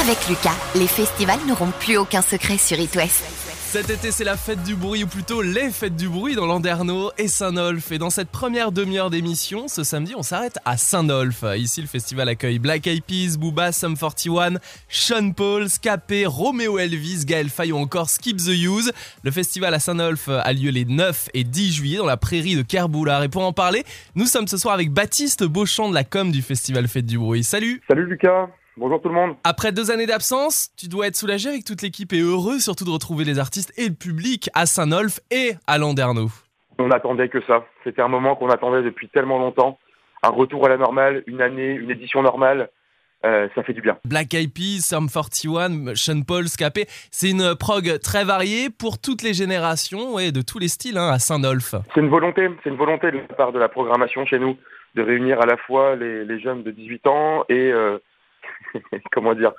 Avec Lucas, les festivals n'auront plus aucun secret sur It West. Cet été, c'est la fête du bruit, ou plutôt les fêtes du bruit dans Landerneau et Saint-Nolf. Et dans cette première demi-heure d'émission, ce samedi, on s'arrête à Saint-Nolf. Ici, le festival accueille Black Eyed Peas, Booba, Sum 41, Sean Paul, Scapé, Romeo Elvis, Gaël Faye ou encore Skip the Use. Le festival à Saint-Nolf a lieu les 9 et 10 juillet dans la prairie de Kerboulard. Et pour en parler, nous sommes ce soir avec Baptiste Beauchamp de la com du festival Fête du bruit. Salut Salut Lucas Bonjour tout le monde. Après deux années d'absence, tu dois être soulagé avec toute l'équipe et heureux surtout de retrouver les artistes et le public à Saint-Nolf et à Landerneau. On attendait que ça. C'était un moment qu'on attendait depuis tellement longtemps. Un retour à la normale, une année, une édition normale. Euh, ça fait du bien. Black Eyed Peas, Sum 41, Sean Paul, Scapé, c'est une prog très variée pour toutes les générations et de tous les styles hein, à Saint-Nolf. C'est une volonté, c'est une volonté de la part de la programmation chez nous de réunir à la fois les, jeunes de 18 ans et euh, comment dire,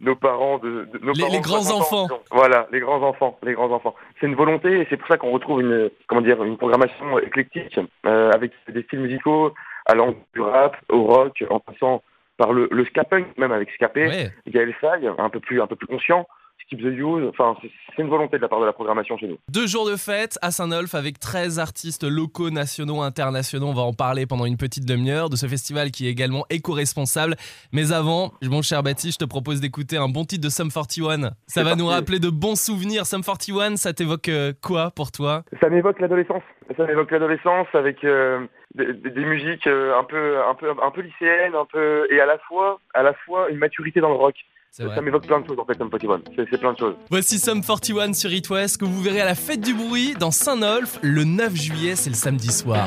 nos parents de, nos les, grands enfants. Voilà, les grands enfants, les grands enfants. C'est une volonté et c'est pour ça qu'on retrouve une, comment dire, une programmation éclectique euh, avec des styles musicaux allant du rap au rock, en passant par le, le ska punk, même avec Scapé, ouais. Gaël Faye, un peu plus, un peu plus conscient. Keep the Use. Enfin, c'est une volonté de la part de la programmation chez nous. Deux jours de fête à Saint-Nolf avec 13 artistes locaux, nationaux, internationaux. On va en parler pendant une petite demi-heure de ce festival qui est également éco-responsable. Mais avant, mon cher Baptiste, je te propose d'écouter un bon titre de Sum 41. Ça va nous rappeler de bons souvenirs. Sum 41, ça t'évoque euh, quoi pour toi? Ça m'évoque l'adolescence. Ça m'évoque l'adolescence avec euh, des, des, musiques euh, un peu, un peu, un peu lycéennes, un peu, et à la fois, à la fois une maturité dans le rock. Ça m'évoque plein de choses en fait, Sum 41. C'est plein de choses. Voici Sum 41 sur It West que vous verrez à la fête du bruit dans Saint-Nolf le 9 juillet, c'est le samedi soir.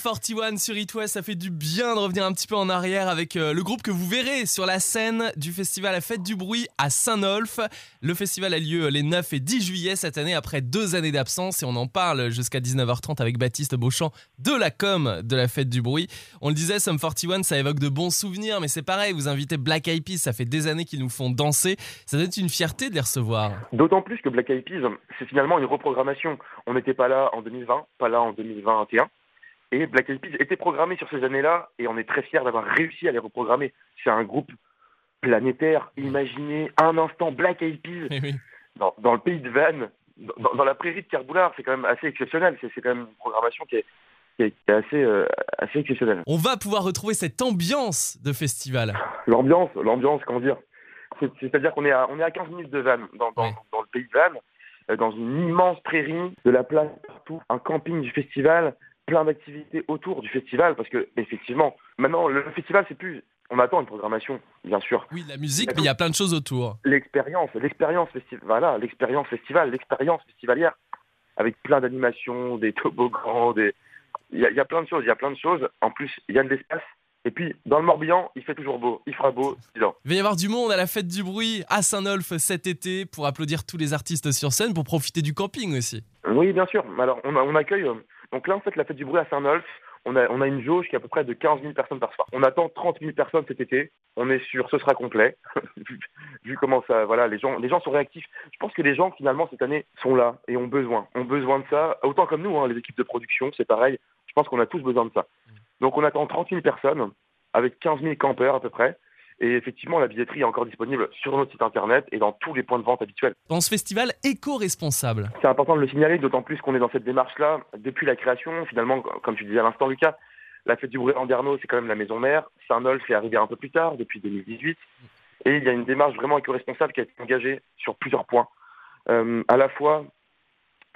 41 sur It West, ça fait du bien de revenir un petit peu en arrière avec euh, le groupe que vous verrez sur la scène du festival La Fête du Bruit à Saint-Nolf. Le festival a lieu les 9 et 10 juillet cette année après deux années d'absence et on en parle jusqu'à 19h30 avec Baptiste Beauchamp de la com de La Fête du Bruit. On le disait, Sum 41, ça évoque de bons souvenirs, mais c'est pareil, vous invitez Black Eyed Peas, ça fait des années qu'ils nous font danser. Ça doit être une fierté de les recevoir. D'autant plus que Black Eyed Peas, c'est finalement une reprogrammation. On n'était pas là en 2020, pas là en 2021. Et Black Eyed Peas était programmé sur ces années-là et on est très fiers d'avoir réussi à les reprogrammer. C'est un groupe planétaire. Imaginez un instant Black Eyed Peas Eh oui. dans, dans le pays de Vannes, dans, dans la prairie de Kerboulard. C'est quand même assez exceptionnel. C'est quand même une programmation qui est, qui est- qui est assez, euh, assez exceptionnelle. On va pouvoir retrouver cette ambiance de festival. L'ambiance, l'ambiance, comment dire? C'est- C'est-à-dire qu'on est à, on est à 15 minutes de Vannes, dans, dans, Ouais. dans le pays de Vannes, euh, dans une immense prairie, de la place partout, un camping du festival, plein d'activités autour du festival, parce que effectivement, maintenant le festival c'est plus, on attend une programmation, bien sûr. Oui, la musique, mais il y a plein de choses autour. L'expérience, l'expérience festival, voilà, l'expérience festival, l'expérience festivalière, avec plein d'animations, des toboggans, des, il y, a, il y a plein de choses, il y a plein de choses. En plus, il y a de l'espace. Et puis, dans le Morbihan, il fait toujours beau. Il fera beau. Il va y avoir du monde à la fête du bruit à Saint-Nolf cet été pour applaudir tous les artistes sur scène, pour profiter du camping aussi. Oui, bien sûr. Alors, on, accueille. Donc là, en fait, la fête du bruit à Saint-Nolf, on a, on a une jauge qui est à peu près de 15 000 personnes par soir. On attend 30 000 personnes cet été. On est sûr, ce sera complet. vu, vu comment ça, voilà, les gens, les gens sont réactifs. Je pense que les gens, finalement, cette année, sont là et ont besoin, ont besoin de ça. Autant comme nous, hein, les équipes de production, c'est pareil. Je pense qu'on a tous besoin de ça. Donc, on attend 30 000 personnes avec 15 000 campeurs à peu près. Et effectivement, la billetterie est encore disponible sur notre site internet et dans tous les points de vente habituels. Dans ce festival éco-responsable. C'est important de le signaler, d'autant plus qu'on est dans cette démarche-là depuis la création. Finalement, comme tu disais à l'instant, Lucas, la fête du bruit Landerneau, c'est quand même la maison mère. Saint-Nolf est arrivé un peu plus tard, depuis 2018. Et il y a une démarche vraiment éco-responsable qui a été engagée sur plusieurs points. Euh, à la fois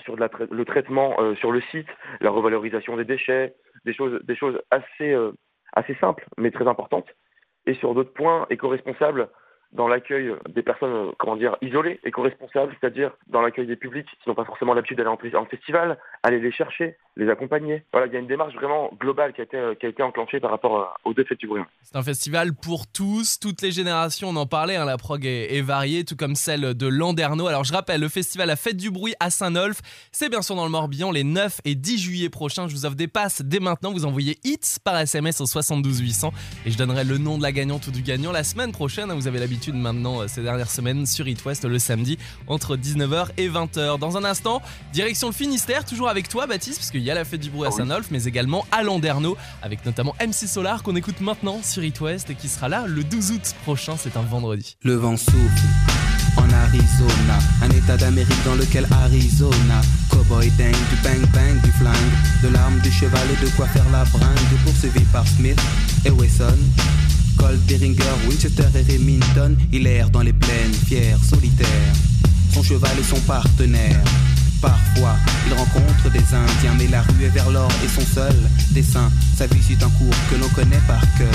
sur de la trai- le traitement euh, sur le site, la revalorisation des déchets, des choses, des choses assez, euh, assez simples, mais très importantes. Et sur d'autres points, éco-responsables dans l'accueil des personnes, euh, comment dire, isolées, éco-responsables, c'est-à-dire dans l'accueil des publics qui n'ont pas forcément l'habitude d'aller en, fes- en festival, aller les chercher, les accompagner. Voilà, il y a une démarche vraiment globale qui a été, qui a été enclenchée par rapport aux deux bruit. C'est un festival pour tous, toutes les générations, on en parlait, hein, la prog est, variée, tout comme celle de Landerneau. Alors je rappelle, le festival La Fête du Bruit à Saint-Nolf, c'est bien sûr dans le Morbihan les 9 et 10 juillet prochains. Je vous offre des passes dès maintenant, vous envoyez HITS par SMS au 72 800 et je donnerai le nom de la gagnante ou du gagnant la semaine prochaine. hein. Vous avez l'habitude maintenant, euh, ces dernières semaines, sur It West le samedi entre 19h et 20h. Dans un instant, direction le Finistère, toujours avec toi Baptiste, parce qu'il y a la Fête du Bruit à Ah. Saint-Nolf, mais également à Landerneau, avec notamment MC Solar qu'on écoute maintenant sur It West et qui sera là le 12 août prochain, c'est un vendredi. Le vent souffle en Arizona, un état d'Amérique dans lequel Arizona, cowboy dingue, du bang bang, du flingue, de l'arme, du cheval et de quoi faire la bringue, poursuivi par Smith et Wesson. Colt, Beringer, Winchester et Remington, il erre dans les plaines, fier, solitaire. Son cheval est son partenaire. Parfois, il rencontre des Indiens, mais la rue est vers l'or et son seul dessin. Sa vie suit un cours que l'on connaît par cœur.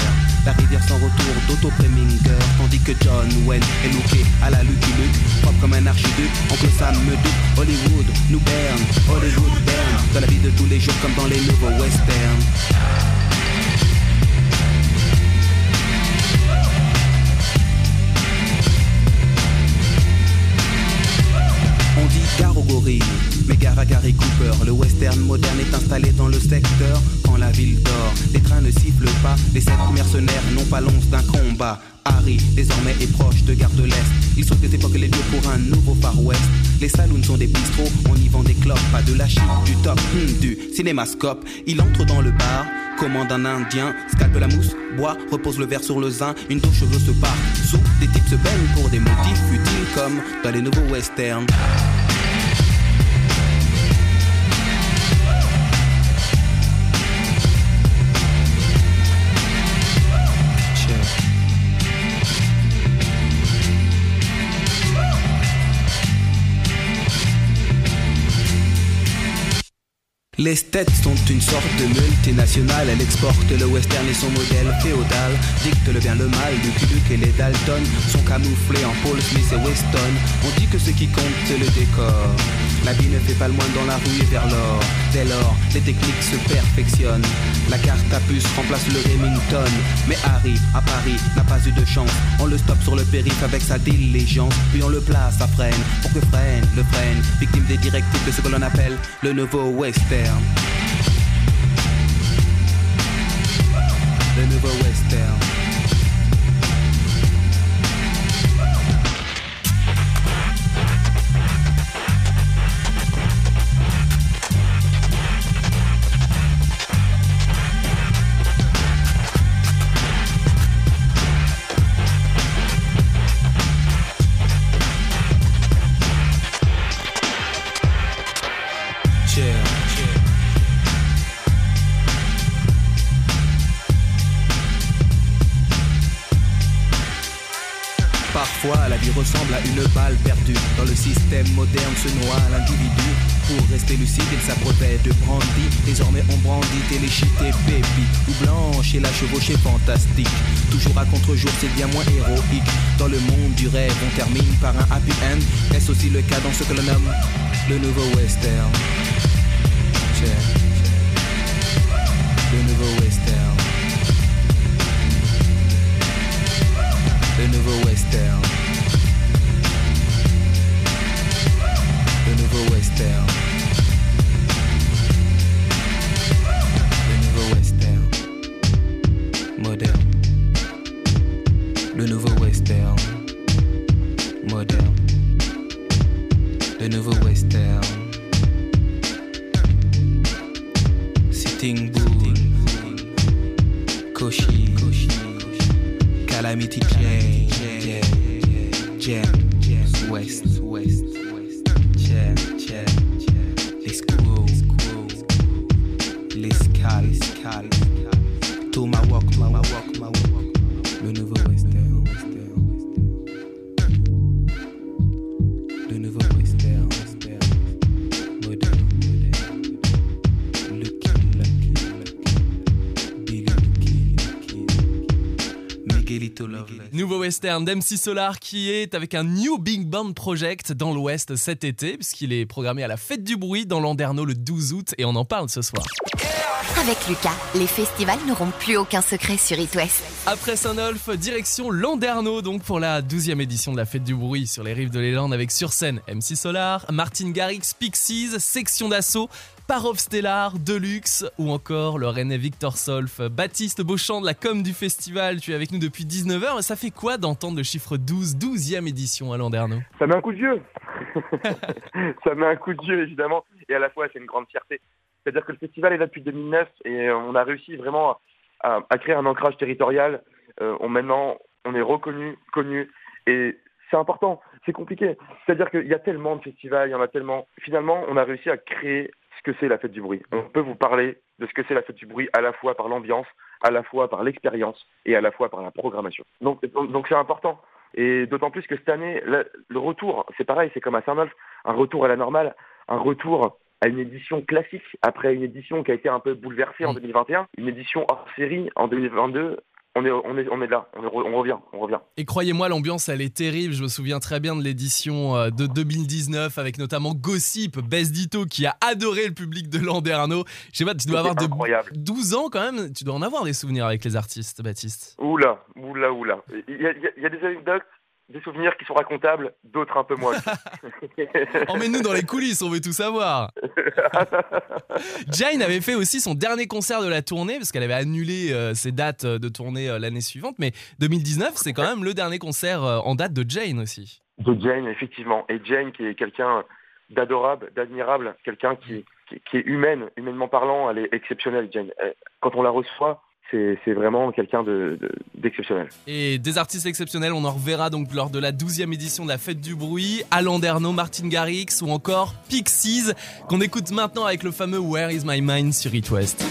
La rivière sans retour d'Otto Preminger, tandis que John Wayne est looké à la Lucky Luke, propre comme un archiduc. Oncle Sam me doute, Hollywood nous berne, Hollywood berne, dans la vie de tous les jours comme dans les nouveaux westerns. Western moderne est installé dans le secteur. Quand la ville dort, les trains ne sifflent pas. Les sept mercenaires n'ont pas l'once d'un combat. Harry, désormais, est proche de Gare de l'Est. Il saute des époques les lieux pour un nouveau Far West. Les saloons sont des bistrots, on y vend des clopes, pas de la shit, du top, hmm, du cinémascope. Il entre dans le bar, commande un indien, scalpe la mousse, boit, repose le verre sur le zin, une dos cheveux se part. Sous, des types se baignent pour des motifs futiles comme dans les nouveaux westerns. Les States sont une sorte de multinationale, elle exporte le western et son modèle féodal, dicte le bien le mal, Luke et les Dalton sont camouflés en Paul Smith et Weston. On dit que ce qui compte c'est le décor. La vie ne fait pas le moins dans la rue et vers l'or. Dès lors, les techniques se perfectionnent. La carte à puce remplace le Remington. Mais Harry, à Paris, n'a pas eu de chance. On le stoppe sur le périph' avec sa diligence. Puis on le place à freine pour que freine le freine. Victime des directives de ce que l'on appelle le nouveau western. Le nouveau western. Chill. La vie ressemble à une balle perdue. Dans le système moderne se noie l'individu. Pour rester lucide, il s'approprie de brandy. Désormais, on brandit téléchité baby. Ou blanche et la chevauchée fantastique. Toujours à contre-jour, c'est bien moins héroïque. Dans le monde du rêve, on termine par un happy end. Est-ce aussi le cas dans ce que l'on nomme le nouveau western? Le nouveau western. Le nouveau western. Le nouveau western d'MC Solar qui est avec un New Big Band Project dans l'Ouest cet été, puisqu'il est programmé à la Fête du Bruit dans Landerneau le 12 août et on en parle ce soir. Avec Lucas, les festivals n'auront plus aucun secret sur It West. Après Saint-Nolf, direction Landerneau donc pour la 12e édition de la Fête du Bruit sur les rives de l'Élande avec sur scène MC Solar, Martin Garrix, Pixies, Section d'Assaut, Parov Stellar, Deluxe ou encore le René Victor Solf. Baptiste Beauchamp de la com du festival, tu es avec nous depuis 19h. Ça fait quoi d'entendre le chiffre 12, 12e édition à Landerneau? Ça met un coup de vieux. ça met un coup de vieux, évidemment. Et à la fois, c'est une grande fierté. C'est-à-dire que le festival est là depuis 2009 et on a réussi vraiment à, créer un ancrage territorial. Euh, on, maintenant, on est reconnu, connu. Et c'est important, c'est compliqué. C'est-à-dire qu'il y a tellement de festivals, il y en a tellement. Finalement, on a réussi à créer ce que c'est la fête du bruit. On peut vous parler de ce que c'est la fête du bruit à la fois par l'ambiance, à la fois par l'expérience et à la fois par la programmation. Donc donc c'est important. Et d'autant plus que cette année, le, retour, c'est pareil, c'est comme à Saint-Nolf, un retour à la normale, un retour à une édition classique après une édition qui a été un peu bouleversée en 2021, une édition hors série en 2022. On est, on est, on est là, on, est- on revient, on revient. Et croyez-moi, l'ambiance, elle est terrible. Je me souviens très bien de l'édition euh, de 2019 avec notamment Gossip, Bess Dito, qui a adoré le public de Landerneau. Je sais pas, tu dois avoir de incroyable. 12 ans quand même. Tu dois en avoir des souvenirs avec les artistes, Baptiste. Oula, oula, oula. Il y a- il y a des anecdotes, des souvenirs qui sont racontables, d'autres un peu moins. Emmène-nous dans les coulisses, on veut tout savoir. Jane avait fait aussi son dernier concert de la tournée, parce qu'elle avait annulé euh, ses dates euh, de tournée euh, l'année suivante. Mais 2019, c'est quand même le dernier concert euh, en date de Jane aussi. de Jane, effectivement. Et Jane, qui est quelqu'un d'adorable, d'admirable, quelqu'un qui, qui, qui est humaine, humainement parlant, elle est exceptionnelle, Jane. Quand on la reçoit, c'est vraiment quelqu'un de- de- d'exceptionnel. Et des artistes exceptionnels, on en reverra donc lors de la 12e édition de la Fête du Bruit, Alain Derno, Martin Garrix ou encore Pixies, qu'on écoute maintenant avec le fameux Where is my mind sur It West.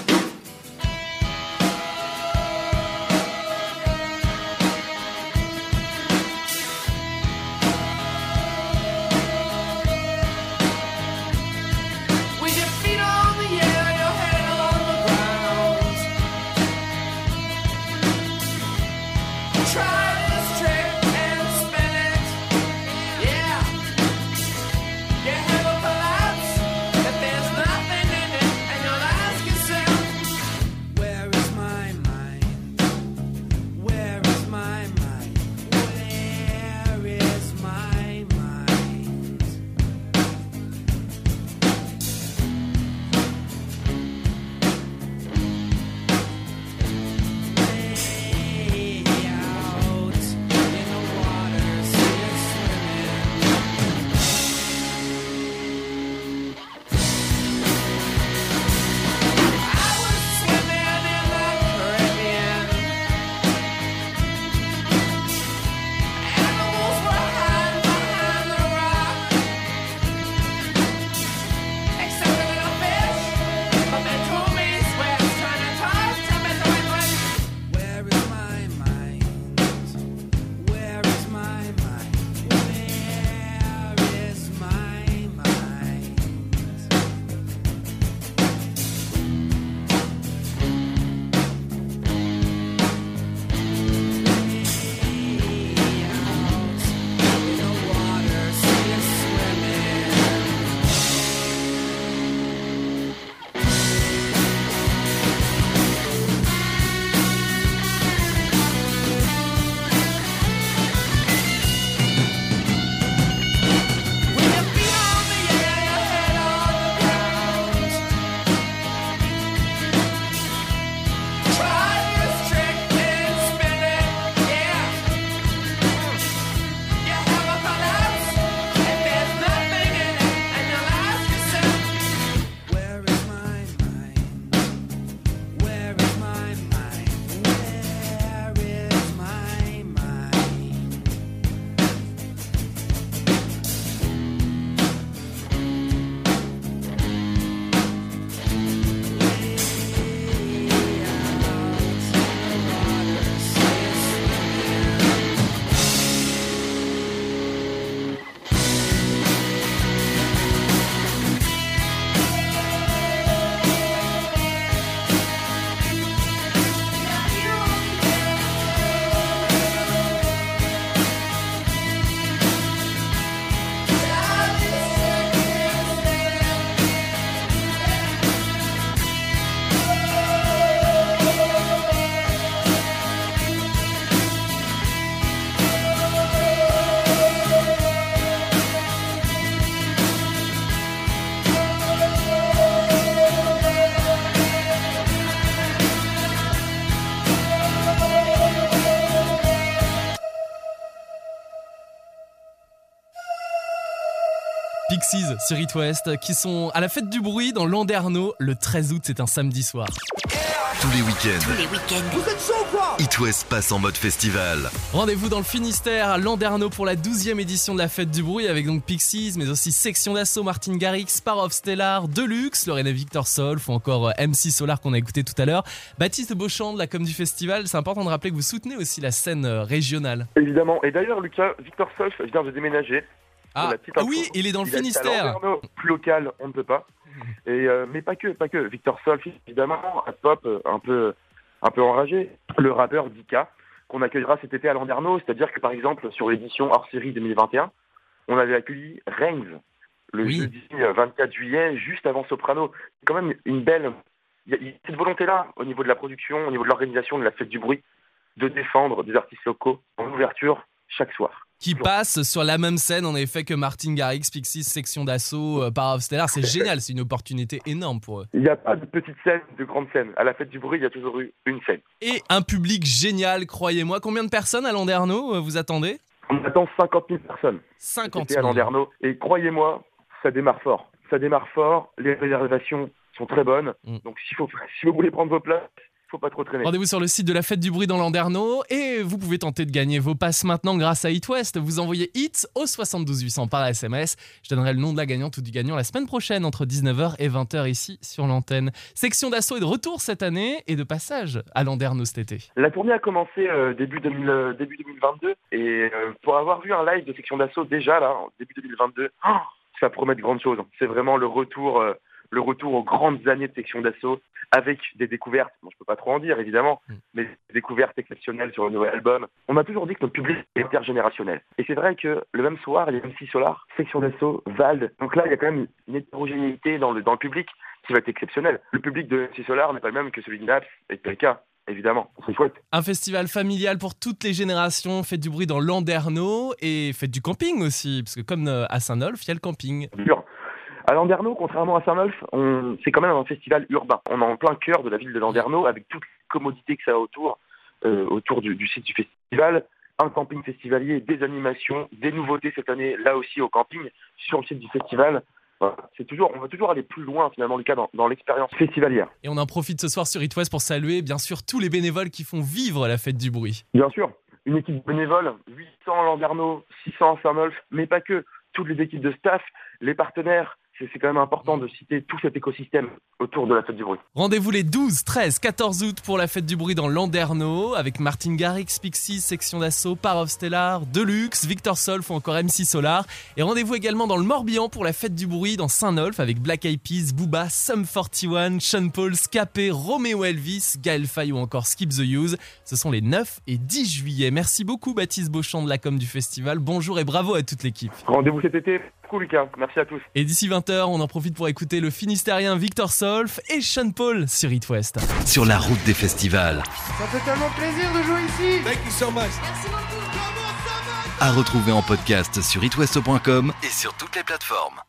Pixies sur It West qui sont à la fête du bruit dans Landerneau le 13 août, c'est un samedi soir. Tous les week-ends, Tous les week-ends, It West passe en mode festival. Rendez-vous dans le Finistère à Landerneau pour la 12e édition de la fête du bruit avec donc Pixies mais aussi Section d'Assaut, Martin Garrix, Par of Stellar, Deluxe, Lorena Victor Solf ou encore euh, MC Solar qu'on a écouté tout à l'heure. Baptiste Beauchamp de la com du festival, c'est important de rappeler que vous soutenez aussi la scène euh, régionale. Évidemment. Et d'ailleurs, Lucas, Victor Solf vient de déménager. Ah, ah info. oui, il est dans le Il à Finistère. Plus local, on ne peut pas. Et euh, mais pas que, pas que. Victor Solf, évidemment, un pop euh, un peu, un peu enragé. Le rappeur Dika, qu'on accueillera cet été à Landerneau. C'est-à-dire que par exemple, sur l'édition hors série 2021, on avait accueilli Reigns le Oui. jeudi euh, 24 juillet, juste avant Soprano. C'est quand même une belle. Il y a cette volonté-là, au niveau de la production, au niveau de l'organisation de la fête du bruit, de défendre des artistes locaux en ouverture chaque soir. qui passe sur la même scène en effet que Martin Garrix, Pixies, Section d'Assaut, euh, Par Stellar. C'est génial, c'est une opportunité énorme pour eux. Il n'y a pas de petite scène, de grande scène. À la fête du bruit, il y a toujours eu une scène. Et un public génial, croyez-moi. Combien de personnes à Landerneau euh, vous attendez? On attend 50 000 personnes 50 C'était à 000. Landerneau. Et croyez-moi, ça démarre fort. Ça démarre fort. Les réservations sont très bonnes. Mm. Donc si, faut, si vous voulez prendre vos places, faut pas trop traîner. Rendez-vous sur le site de la fête du bruit dans Landerneau et vous pouvez tenter de gagner vos passes maintenant grâce à It West. Vous envoyez It au 72 800 par SMS. Je donnerai le nom de la gagnante ou du gagnant la semaine prochaine entre 19h et 20h ici sur l'antenne. Section d'assaut est de retour cette année et de passage à Landerneau cet été. La tournée a commencé euh, début, 2000, euh, début 2022. Et euh, pour avoir vu un live de section d'assaut déjà, là, en début 2022, oh, ça promet de grandes choses. C'est vraiment le retour, le retour aux grandes années de section d'assaut avec des découvertes. Bon, je peux pas trop en dire, évidemment, Mm. mais des découvertes exceptionnelles sur le nouvel album. On m'a toujours dit que notre public est intergénérationnel. Et c'est vrai que le même soir, il y a MC Solar, section d'assaut, Vald. Donc là, il y a quand même une hétérogénéité dans le, dans le public qui va être exceptionnelle. Le public de MC Solar n'est pas le même que celui de Naps et de PK, évidemment. C'est chouette. Un festival familial pour toutes les générations, faites du bruit dans Landerneau et faites du camping aussi, parce que comme euh, à Saint-Nolf, il y a le camping. Sûr. À Landerneau, contrairement à Saint-Nolf, on... c'est quand même un festival urbain. On est en plein cœur de la ville de Landerneau, avec toutes les commodités que ça a autour, euh, autour du, du site du festival. Un camping festivalier, des animations, des nouveautés cette année, là aussi au camping, sur le site du festival. Voilà. C'est toujours, on va toujours aller plus loin finalement, Lucas, dans, dans l'expérience festivalière. Et on en profite ce soir sur It West pour saluer bien sûr tous les bénévoles qui font vivre la fête du bruit. Bien sûr, une équipe bénévole, 800 à Landerneau, 600 à Saint-Nolf, mais pas que. Toutes les équipes de staff, les partenaires, c'est quand même important de citer tout cet écosystème autour de la fête du bruit. Rendez-vous les 12, 13, 14 août pour la fête du bruit dans Landerneau avec Martin Garrix, Pixies, Section d'Assaut, Par of Stellar, Deluxe, Victor Solf ou encore MC Solar. Et rendez-vous également dans le Morbihan pour la fête du bruit dans Saint-Nolf avec Black Eyed Peas, Booba, Sum 41, Sean Paul, Scapé, Romeo Elvis, Gaël Faye ou encore Skip the Use. Ce sont les 9 et 10 juillet. Merci beaucoup Baptiste Beauchamp de la com du festival. Bonjour et bravo à toute l'équipe. Rendez-vous cet été. Cool, Lucas. Merci à tous. Et d'ici 20h, on en profite pour écouter le Finistérien Victor Solf et Sean Paul sur It West. Sur la route des festivals. Ça fait tellement plaisir de jouer ici À retrouver en podcast sur itwest.com et sur toutes les plateformes.